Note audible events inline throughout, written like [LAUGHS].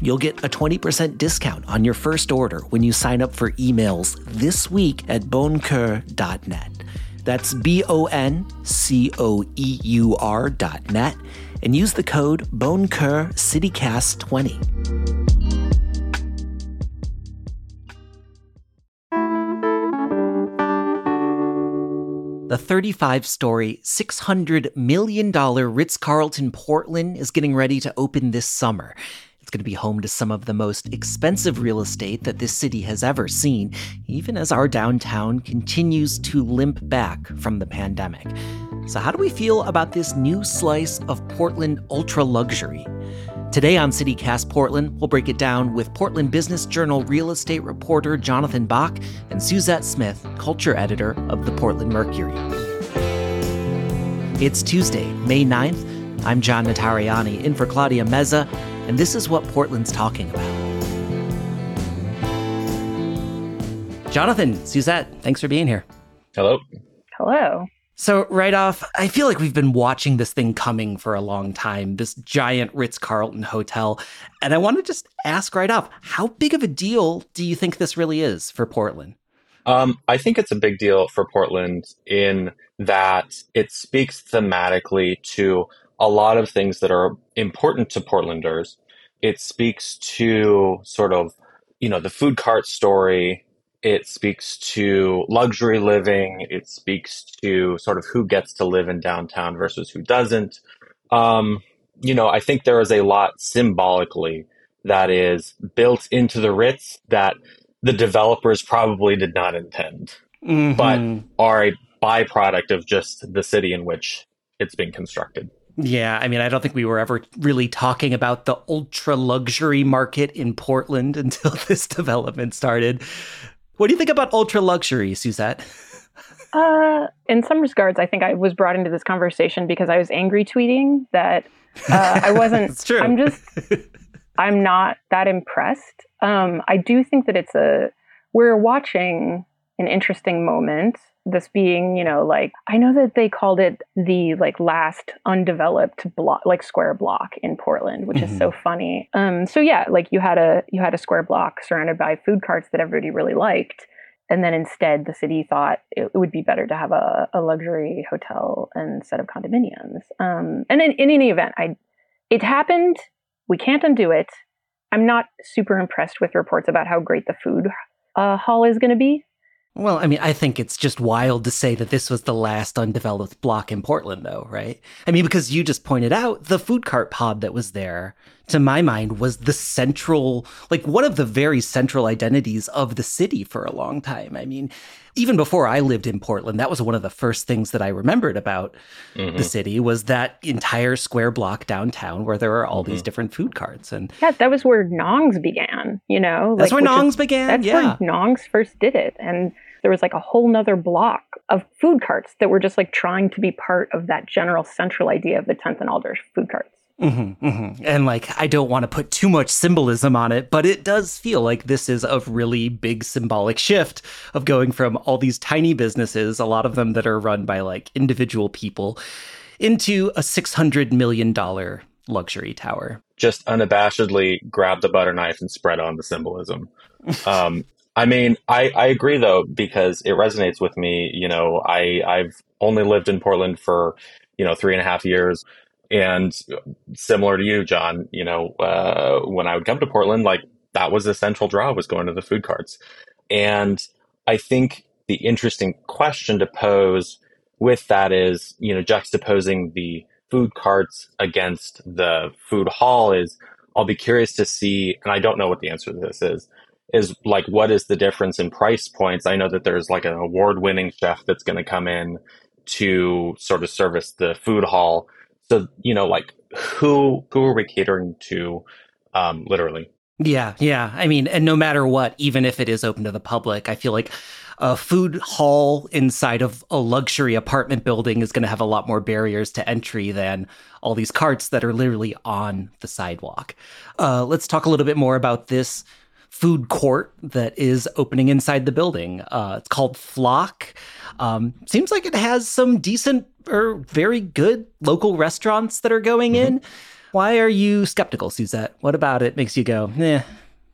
You'll get a 20% discount on your first order when you sign up for emails this week at boncoeur.net. That's B O N C O E U R dot net and use the code BONCOEUR CityCast20. The 35 story, $600 million Ritz Carlton Portland is getting ready to open this summer. Going to be home to some of the most expensive real estate that this city has ever seen, even as our downtown continues to limp back from the pandemic. So, how do we feel about this new slice of Portland ultra luxury? Today on CityCast Portland, we'll break it down with Portland Business Journal real estate reporter Jonathan Bach and Suzette Smith, culture editor of the Portland Mercury. It's Tuesday, May 9th. I'm John Notarianni, in for Claudia Meza and this is what Portland's talking about. Jonathan, Suzette, thanks for being here. Hello. Hello. So, right off, I feel like we've been watching this thing coming for a long time, this giant Ritz Carlton hotel. And I want to just ask right off how big of a deal do you think this really is for Portland? Um, I think it's a big deal for Portland in that it speaks thematically to a lot of things that are important to Portlanders. It speaks to sort of, you know, the food cart story. It speaks to luxury living. It speaks to sort of who gets to live in downtown versus who doesn't. Um, you know, I think there is a lot symbolically that is built into the Ritz that the developers probably did not intend, mm-hmm. but are a byproduct of just the city in which it's being constructed. Yeah, I mean, I don't think we were ever really talking about the ultra luxury market in Portland [LAUGHS] until this development started. What do you think about ultra luxury, Suzette? Uh, in some regards, I think I was brought into this conversation because I was angry tweeting that uh, I wasn't. [LAUGHS] it's true. I'm just, [LAUGHS] I'm not that impressed. Um, I do think that it's a, we're watching an interesting moment this being, you know, like I know that they called it the like last undeveloped block, like square block in Portland, which mm-hmm. is so mm-hmm. funny. Um, so yeah, like you had a you had a square block surrounded by food carts that everybody really liked, and then instead the city thought it, would be better to have a, a luxury hotel and set of condominiums. Um, and in, in any event, I it happened. We can't undo it. I'm not super impressed with reports about how great the food uh, hall is going to be. Well, I mean, I think it's just wild to say that this was the last undeveloped block in Portland, though, right? I mean, because you just pointed out the food cart pod that was there, to my mind, was the central, like one of the very central identities of the city for a long time. I mean, even before I lived in Portland, that was one of the first things that I remembered about mm-hmm. the city was that entire square block downtown where there are all mm-hmm. these different food carts. And yeah, that was where Nong's began, you know? That's like, where Nong's is, began. That's yeah. where Nong's first did it. And there was like a whole nother block of food carts that were just like trying to be part of that general central idea of the 10th and Alder food carts. Mm-hmm, mm-hmm. And like, I don't want to put too much symbolism on it, but it does feel like this is a really big symbolic shift of going from all these tiny businesses, a lot of them that are run by like individual people, into a $600 million luxury tower. Just unabashedly grab the butter knife and spread on the symbolism. [LAUGHS] Um, I mean, I, I agree though, because it resonates with me. You know, I, I've only lived in Portland for, you know, three and a half years. And similar to you, John, you know, uh, when I would come to Portland, like that was the central draw was going to the food carts. And I think the interesting question to pose with that is, you know, juxtaposing the food carts against the food hall is I'll be curious to see, and I don't know what the answer to this is, is like what is the difference in price points? I know that there's like an award winning chef that's going to come in to sort of service the food hall. So, you know, like who who are we catering to um literally? Yeah, yeah. I mean, and no matter what, even if it is open to the public, I feel like a food hall inside of a luxury apartment building is going to have a lot more barriers to entry than all these carts that are literally on the sidewalk. Uh, let's talk a little bit more about this food court that is opening inside the building. Uh, it's called Flock. Um, seems like it has some decent or very good local restaurants that are going mm-hmm. in. Why are you skeptical, Suzette? What about it makes you go, eh?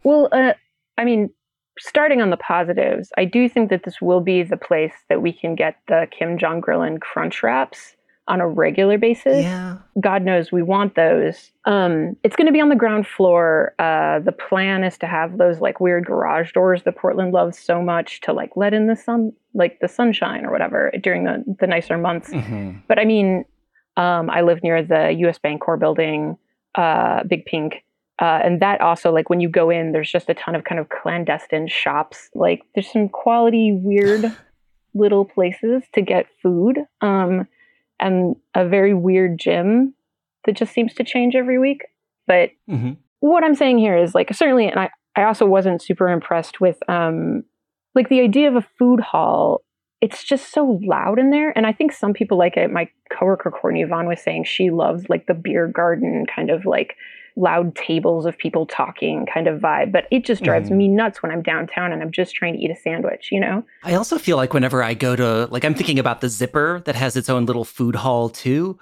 Well, uh, I mean, starting on the positives, I do think that this will be the place that we can get the Kim Jong Grillin crunch wraps on a regular basis. Yeah. God knows we want those. Um, it's going to be on the ground floor. Uh, the plan is to have those like weird garage doors that Portland loves so much to like let in the sun, like the sunshine or whatever during the, the nicer months. Mm-hmm. But I mean, um, I live near the US Bancorp building, uh, Big Pink. Uh, and that also, like when you go in, there's just a ton of kind of clandestine shops. Like there's some quality, weird [SIGHS] little places to get food. Um, and a very weird gym that just seems to change every week. But mm-hmm. what I'm saying here is like certainly, and I, I also wasn't super impressed with um, like the idea of a food hall. It's just so loud in there, and I think some people like it. My coworker Courtney Vaughn was saying she loves like the beer garden kind of like loud tables of people talking kind of vibe. But it just drives mm. me nuts when I'm downtown and I'm just trying to eat a sandwich, you know? I also feel like whenever I go to, like, I'm thinking about the Zipper that has its own little food hall too.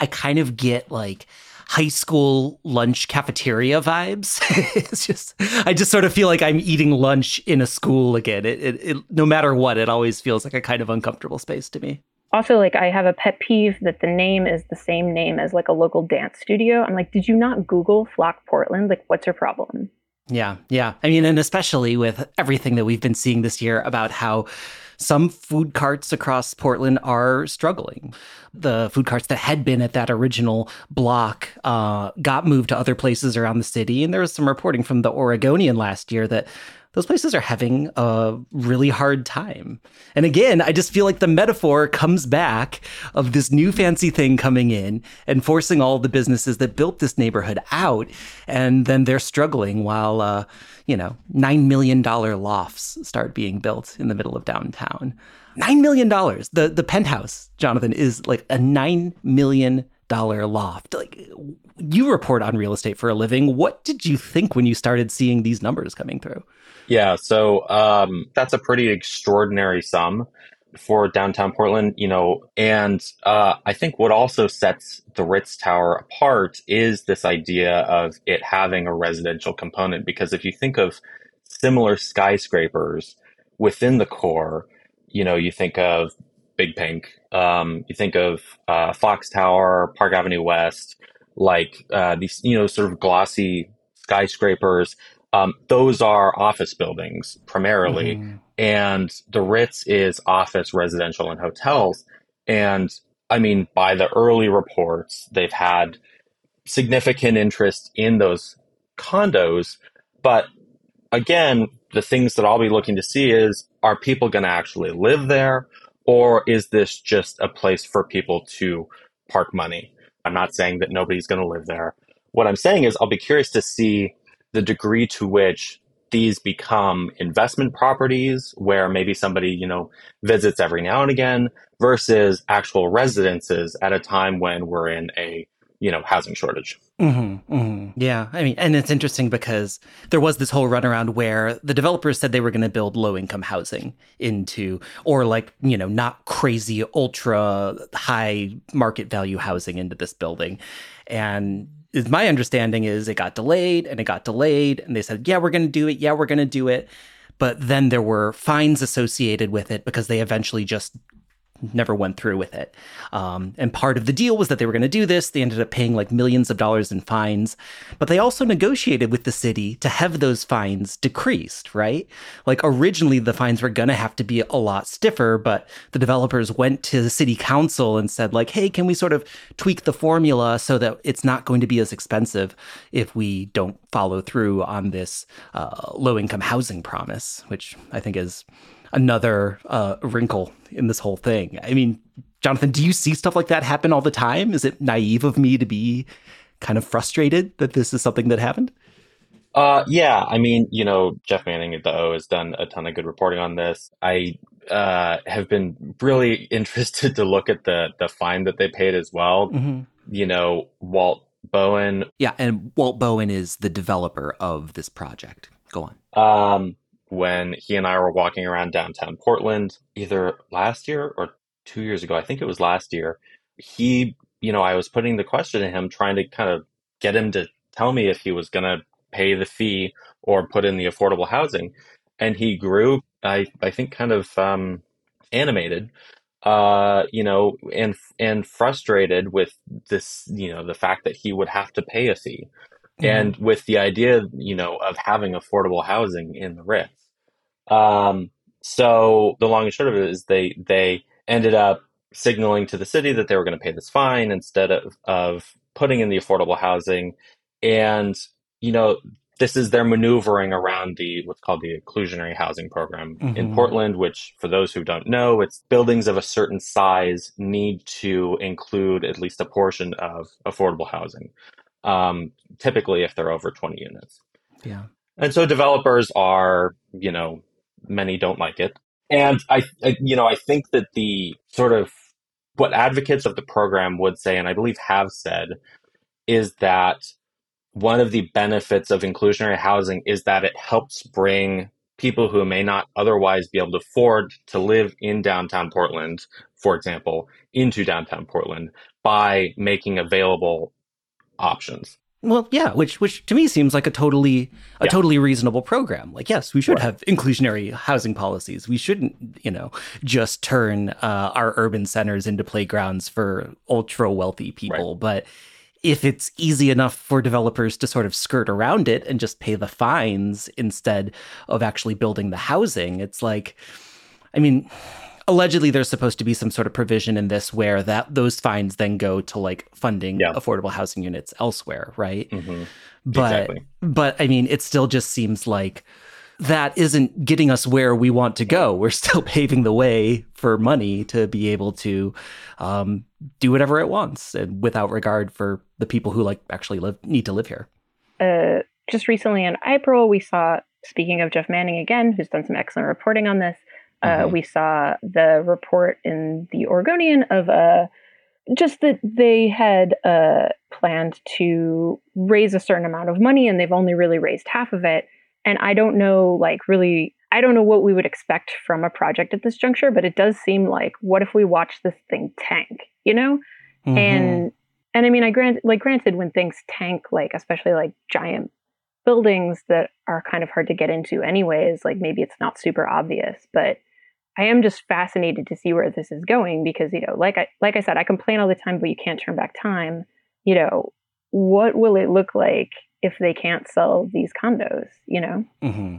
I kind of get like, high school lunch cafeteria vibes. [LAUGHS] it's just, I just sort of feel like I'm eating lunch in a school again. It, it, it, no matter what, it always feels like a kind of uncomfortable space to me also like i have a pet peeve that the name is the same name as like a local dance studio i'm like did you not google flock portland like what's your problem yeah yeah i mean and especially with everything that we've been seeing this year about how some food carts across Portland are struggling. The food carts that had been at that original block uh, got moved to other places around the city. And there was some reporting from the Oregonian last year that those places are having a really hard time. And again, I just feel like the metaphor comes back of this new fancy thing coming in and forcing all the businesses that built this neighborhood out. And then they're struggling while, uh, you know, $9 million lofts start being built in the middle of downtown. $9 million. The, the penthouse, Jonathan, is like a $9 million loft. Like, you report on real estate for a living. What did you think when you started seeing these numbers coming through? Yeah, so um, that's a pretty extraordinary sum for downtown Portland, you know, and uh, I think what also sets the Ritz Tower apart is this idea of it having a residential component. Because if you think of similar skyscrapers within the core, you know, you think of Big Pink, um, you think of uh, Fox Tower, Park Avenue West, like uh, these, you know, sort of glossy skyscrapers um, those are office buildings primarily, mm-hmm. and the Ritz is office, residential, and hotels. And I mean, by the early reports, they've had significant interest in those condos. But again, the things that I'll be looking to see is are people going to actually live there? Or is this just a place for people to park money? I'm not saying that nobody's going to live there. What I'm saying is I'll be curious to see the degree to which these become investment properties where maybe somebody, you know, visits every now and again versus actual residences at a time when we're in a, you know, housing shortage. Mm-hmm, mm-hmm. Yeah. I mean, and it's interesting because there was this whole runaround where the developers said they were going to build low income housing into, or like, you know, not crazy, ultra high market value housing into this building. And is my understanding is it got delayed and it got delayed and they said yeah we're going to do it. Yeah we're going to do it. But then there were fines associated with it because they eventually just never went through with it. Um, and part of the deal was that they were going to do this. They ended up paying like millions of dollars in fines, but they also negotiated with the city to have those fines decreased, right? Like originally, the fines were going to have to be a lot stiffer, but the developers went to the city council and said, like, hey, can we sort of tweak the formula so that it's not going to be as expensive if we don't follow through on this uh, low income housing promise, which I think is another uh, wrinkle in this whole thing. I mean, Jonathan, do you see stuff like that happen all the time? Is it naive of me to be kind of frustrated that this is something that happened? Uh, yeah, I mean, you know, Jeff Manning at the O has done a ton of good reporting on this. I uh, have been really [LAUGHS] interested to look at the the fine that they paid as well. Mm-hmm. You know, Walt Bowen. Yeah, and Walt Bowen is the developer of this project. Go on. Um, when he and I were walking around downtown Portland, either last year or two years ago, I think it was last year, he, you know, I was putting the question to him, trying to kind of get him to tell me if he was going to pay the fee or put in the affordable housing. And he grew, I, I think, kind of um, animated, uh, you know, and and frustrated with this, you know, the fact that he would have to pay a fee, mm-hmm. and with the idea, you know, of having affordable housing in the Ritz. Um, so the long and short of it is they they ended up signaling to the city that they were going to pay this fine instead of of putting in the affordable housing and you know this is their maneuvering around the what's called the inclusionary housing program in Portland, which for those who don't know, it's buildings of a certain size need to include at least a portion of affordable housing. Um, typically, if they're over 20 units. Yeah. And so developers are, you know, many don't like it. And I, I, you know, I think that the sort of what advocates of the program would say, and I believe have said, is that one of the benefits of inclusionary housing is that it helps bring people who may not otherwise be able to afford to live in downtown Portland, for example, into downtown Portland by making available options. Well, yeah, which which to me seems like a totally a yeah. totally reasonable program. Like, yes, we should right. have inclusionary housing policies. We shouldn't, you know, just turn uh, our urban centers into playgrounds for ultra wealthy people. Right. But if it's easy enough for developers to sort of skirt around it and just pay the fines instead of actually building the housing, it's like, I mean, allegedly there's supposed to be some sort of provision in this where that those fines then go to like funding yeah. affordable housing units elsewhere, right? Mm-hmm. But exactly. but I mean, it still just seems like that isn't getting us where we want to go. We're still [LAUGHS] paving the way for money to be able to um, do whatever it wants, and without regard for the people who like actually live need to live here. Uh, just recently in April, we saw. Speaking of Jeff Manning again, who's done some excellent reporting on this, uh, mm-hmm. we saw the report in the Oregonian of uh, just that they had uh, planned to raise a certain amount of money, and they've only really raised half of it and I don't know, like, really, I don't know what we would expect from a project at this juncture, but it does seem like, what if we watch this thing tank, you know? Mm-hmm. And, and I mean, I grant, like, granted, when things tank, like, especially like giant buildings that are kind of hard to get into, anyways, like, maybe it's not super obvious, but I am just fascinated to see where this is going because, you know, like I, like I said, I complain all the time, but you can't turn back time. You know, what will it look like if they can't sell these condos, you know? Mm-hmm.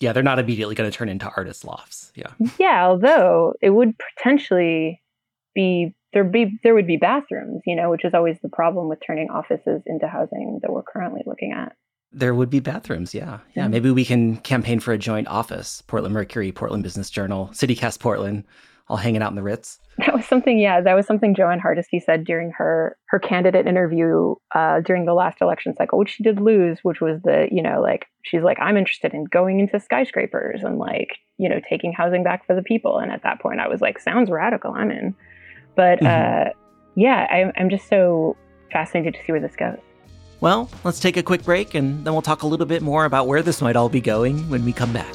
Yeah, they're not immediately going to turn into artist lofts. Yeah. Yeah, although it would potentially be there be there would be bathrooms, you know, which is always the problem with turning offices into housing that we're currently looking at. There would be bathrooms, yeah. Yeah, maybe we can campaign for a joint office. Portland Mercury, Portland Business Journal, CityCast Portland, all hanging out in the Ritz. That was something, yeah, that was something Jo Ann Hardesty said during her her candidate interview uh, during the last election cycle, which she did lose, which was the, you know, like she's like, I'm interested in going into skyscrapers and like, you know, taking housing back for the people. And at that point, I was like, sounds radical. I'm in. But mm-hmm. uh, yeah, I, I'm just so fascinated to see where this goes. Well, let's take a quick break and then we'll talk a little bit more about where this might all be going when we come back.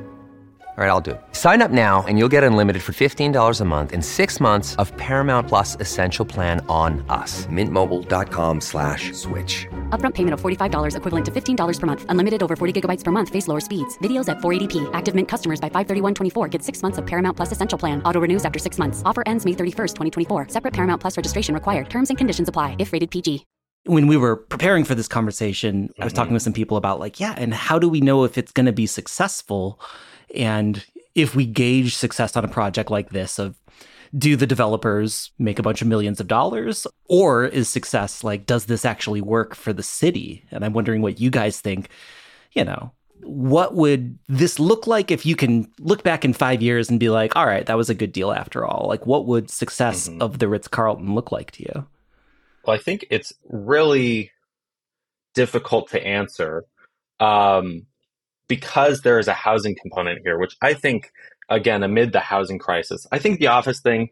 All right, I'll do it. Sign up now and you'll get unlimited for $15 a month in six months of Paramount Plus Essential Plan on us. Mintmobile.com slash switch. Upfront payment of $45 equivalent to $15 per month. Unlimited over 40 gigabytes per month. Face lower speeds. Videos at 480p. Active Mint customers by 531.24 get six months of Paramount Plus Essential Plan. Auto renews after six months. Offer ends May 31st, 2024. Separate Paramount Plus registration required. Terms and conditions apply if rated PG. When we were preparing for this conversation, I was talking mm-hmm. with some people about like, yeah, and how do we know if it's going to be successful? And if we gauge success on a project like this of do the developers make a bunch of millions of dollars? Or is success like does this actually work for the city? And i'm wondering what you guys think. You know what would this look like if you can look back in five years and be like all right that was a good deal after all. Like what would success mm-hmm. of the ritz-carlton look like to you? Well i think it's really difficult to answer. Um, because there is a housing component here, which I think, again, amid the housing crisis, I think the office thing,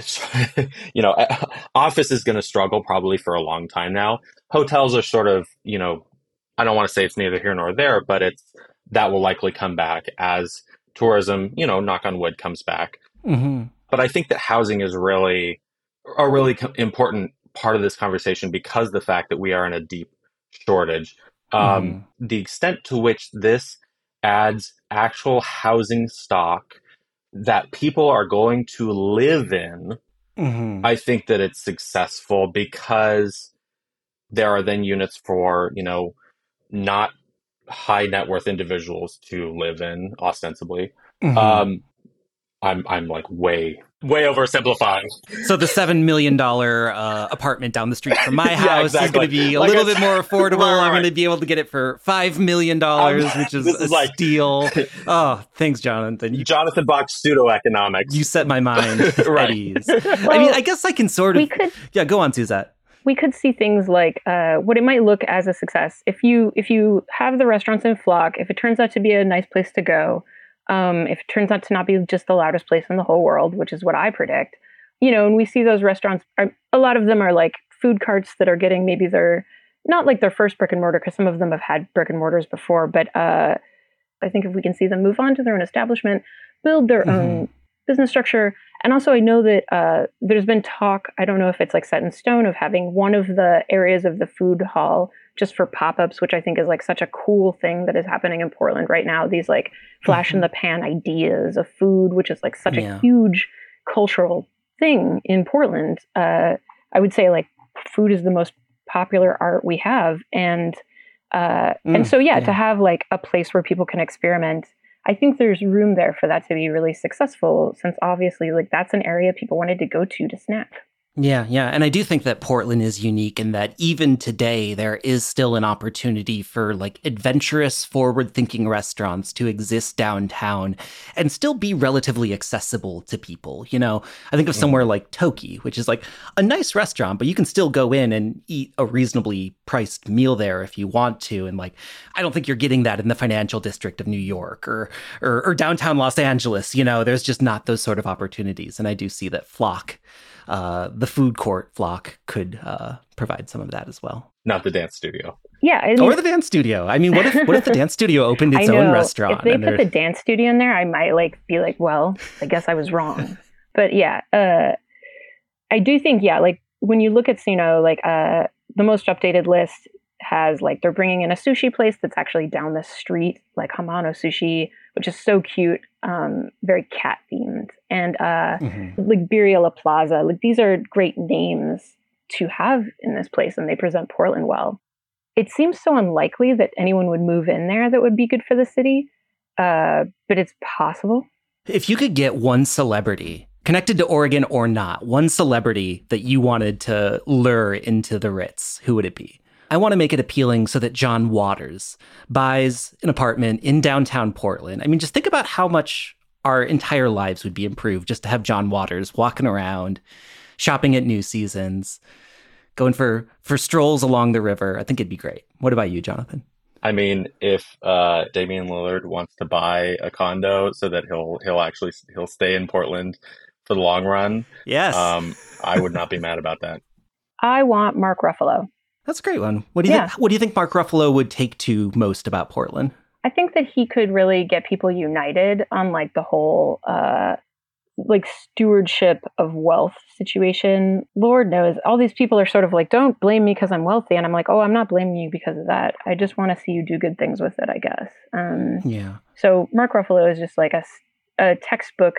[LAUGHS] you know, [LAUGHS] office is going to struggle probably for a long time now. Hotels are sort of, you know, I don't want to say it's neither here nor there, but it's that will likely come back as tourism, you know, knock on wood, comes back. Mm-hmm. But I think that housing is really a really important part of this conversation because the fact that we are in a deep shortage. Um, mm. The extent to which this adds actual housing stock that people are going to live in, mm-hmm. I think that it's successful because there are then units for, you know, not high net worth individuals to live in ostensibly. Mm-hmm. Um, I'm I'm like way way oversimplifying. So the seven million dollar uh, apartment down the street from my [LAUGHS] house yeah, exactly. is going to be a like little bit more [LAUGHS] affordable. right, right. I'm going to be able to get it for five million dollars, um, [LAUGHS] which is a is like, steal. oh, thanks, Jonathan. You, Jonathan Bach pseudo economics. You set my mind right. at ease. Well, I mean, I guess I can sort of. Could, yeah, go on, Suzette. We could see things like uh, what it might look as a success if you if you have the restaurants in Flock. If it turns out to be a nice place to go um, if it turns out to not be just the loudest place in the whole world, which is what I predict, you know, and we see those restaurants, are, a lot of them are like food carts that are getting maybe their, not like their first brick and mortar, because some of them have had brick and mortars before, but uh, I think if we can see them move on to their own establishment, build their mm-hmm. own business structure. And also, I know that uh, there's been talk, I don't know if it's like set in stone, of having one of the areas of the food hall just for pop-ups which i think is like such a cool thing that is happening in portland right now these like flash in mm-hmm. the pan ideas of food which is like such yeah. a huge cultural thing in portland uh, i would say like food is the most popular art we have and uh, mm, and so yeah, yeah to have like a place where people can experiment I think there's room there for that to be really successful since obviously like that's an area people wanted to go to to snack. Yeah, yeah. And I do think that Portland is unique in that even today, there is still an opportunity for like adventurous, forward thinking restaurants to exist downtown and still be relatively accessible to people. You know, I think of somewhere like Toki, which is like a nice restaurant, but you can still go in and eat a reasonably priced meal there if you want to. And like, I don't think you're getting that in the financial district of New York or, or, or downtown Los Angeles. You know, there's just not those sort of opportunities. And I do see that Flock uh, the food court flock could uh, provide some of that as well. Not the dance studio. Yeah, I mean, or the dance studio. I mean, what if what if the dance studio opened [LAUGHS] its own restaurant? If they put the dance studio in there, I might like be like, well, I guess I was wrong. but yeah, uh, I do think yeah, like when you look at you know like uh, the most updated list has like they're bringing in a sushi place that's actually down the street, like Hamano Sushi, which is so cute, um, very cat themed, and uh, mm-hmm. like Birria La Plaza. Like these are great names to have in this place, and they present Portland well. It seems so unlikely that anyone would move in there that would be good for the city, uh, but it's possible. If you could get one celebrity connected to Oregon or not, one celebrity that you wanted to lure into the Ritz, who would it be? I want to make it appealing so that John Waters buys an apartment in downtown Portland. I mean, just think about how much our entire lives would be improved just to have John Waters walking around, shopping at New Seasons, going for for strolls along the river. I think it'd be great. What about you, Jonathan? I mean, if uh, Damian Lillard wants to buy a condo so that he'll he'll actually he'll stay in Portland for the long run, yes, um, I would not be mad about that. [LAUGHS] I want Mark Ruffalo. That's a great one. What do you yeah. think? What do you think Mark Ruffalo would take to most about Portland? I think that he could really get people united on like the whole uh, like stewardship of wealth situation. Lord knows all these people are sort of like, don't blame me because I'm wealthy. And I'm like, oh, I'm not blaming you because of that. I just want to see you do good things with it, I guess. Um, yeah. So Mark Ruffalo is just like a, a textbook,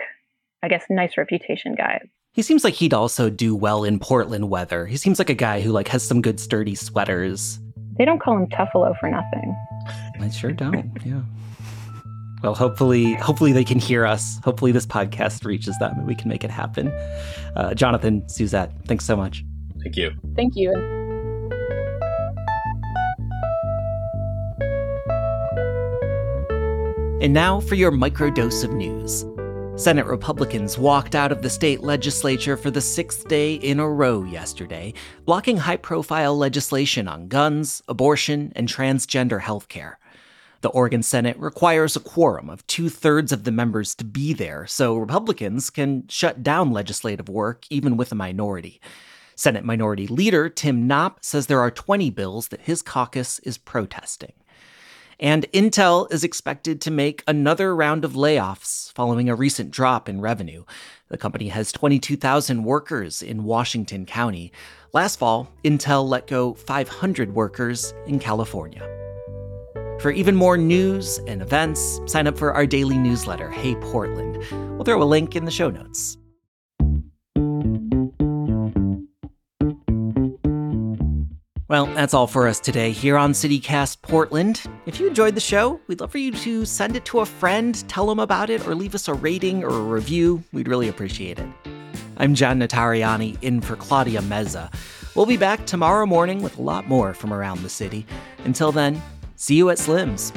I guess, nice reputation guy. He seems like he'd also do well in Portland weather. He seems like a guy who like has some good sturdy sweaters. They don't call him Tuffalo for nothing. I sure don't. Yeah. Well, hopefully, hopefully they can hear us. Hopefully, this podcast reaches them and we can make it happen. Uh, Jonathan, Suzette, thanks so much. Thank you. Thank you. And now for your microdose of news. Senate Republicans walked out of the state legislature for the sixth day in a row yesterday, blocking high profile legislation on guns, abortion, and transgender health care. The Oregon Senate requires a quorum of two thirds of the members to be there, so Republicans can shut down legislative work even with a minority. Senate Minority Leader Tim Knopp says there are 20 bills that his caucus is protesting. And Intel is expected to make another round of layoffs following a recent drop in revenue. The company has 22,000 workers in Washington County. Last fall, Intel let go 500 workers in California. For even more news and events, sign up for our daily newsletter, Hey Portland. We'll throw a link in the show notes. Well, that's all for us today here on CityCast Portland. If you enjoyed the show, we'd love for you to send it to a friend, tell them about it, or leave us a rating or a review. We'd really appreciate it. I'm John Notarianni, in for Claudia Meza. We'll be back tomorrow morning with a lot more from around the city. Until then, see you at Slim's.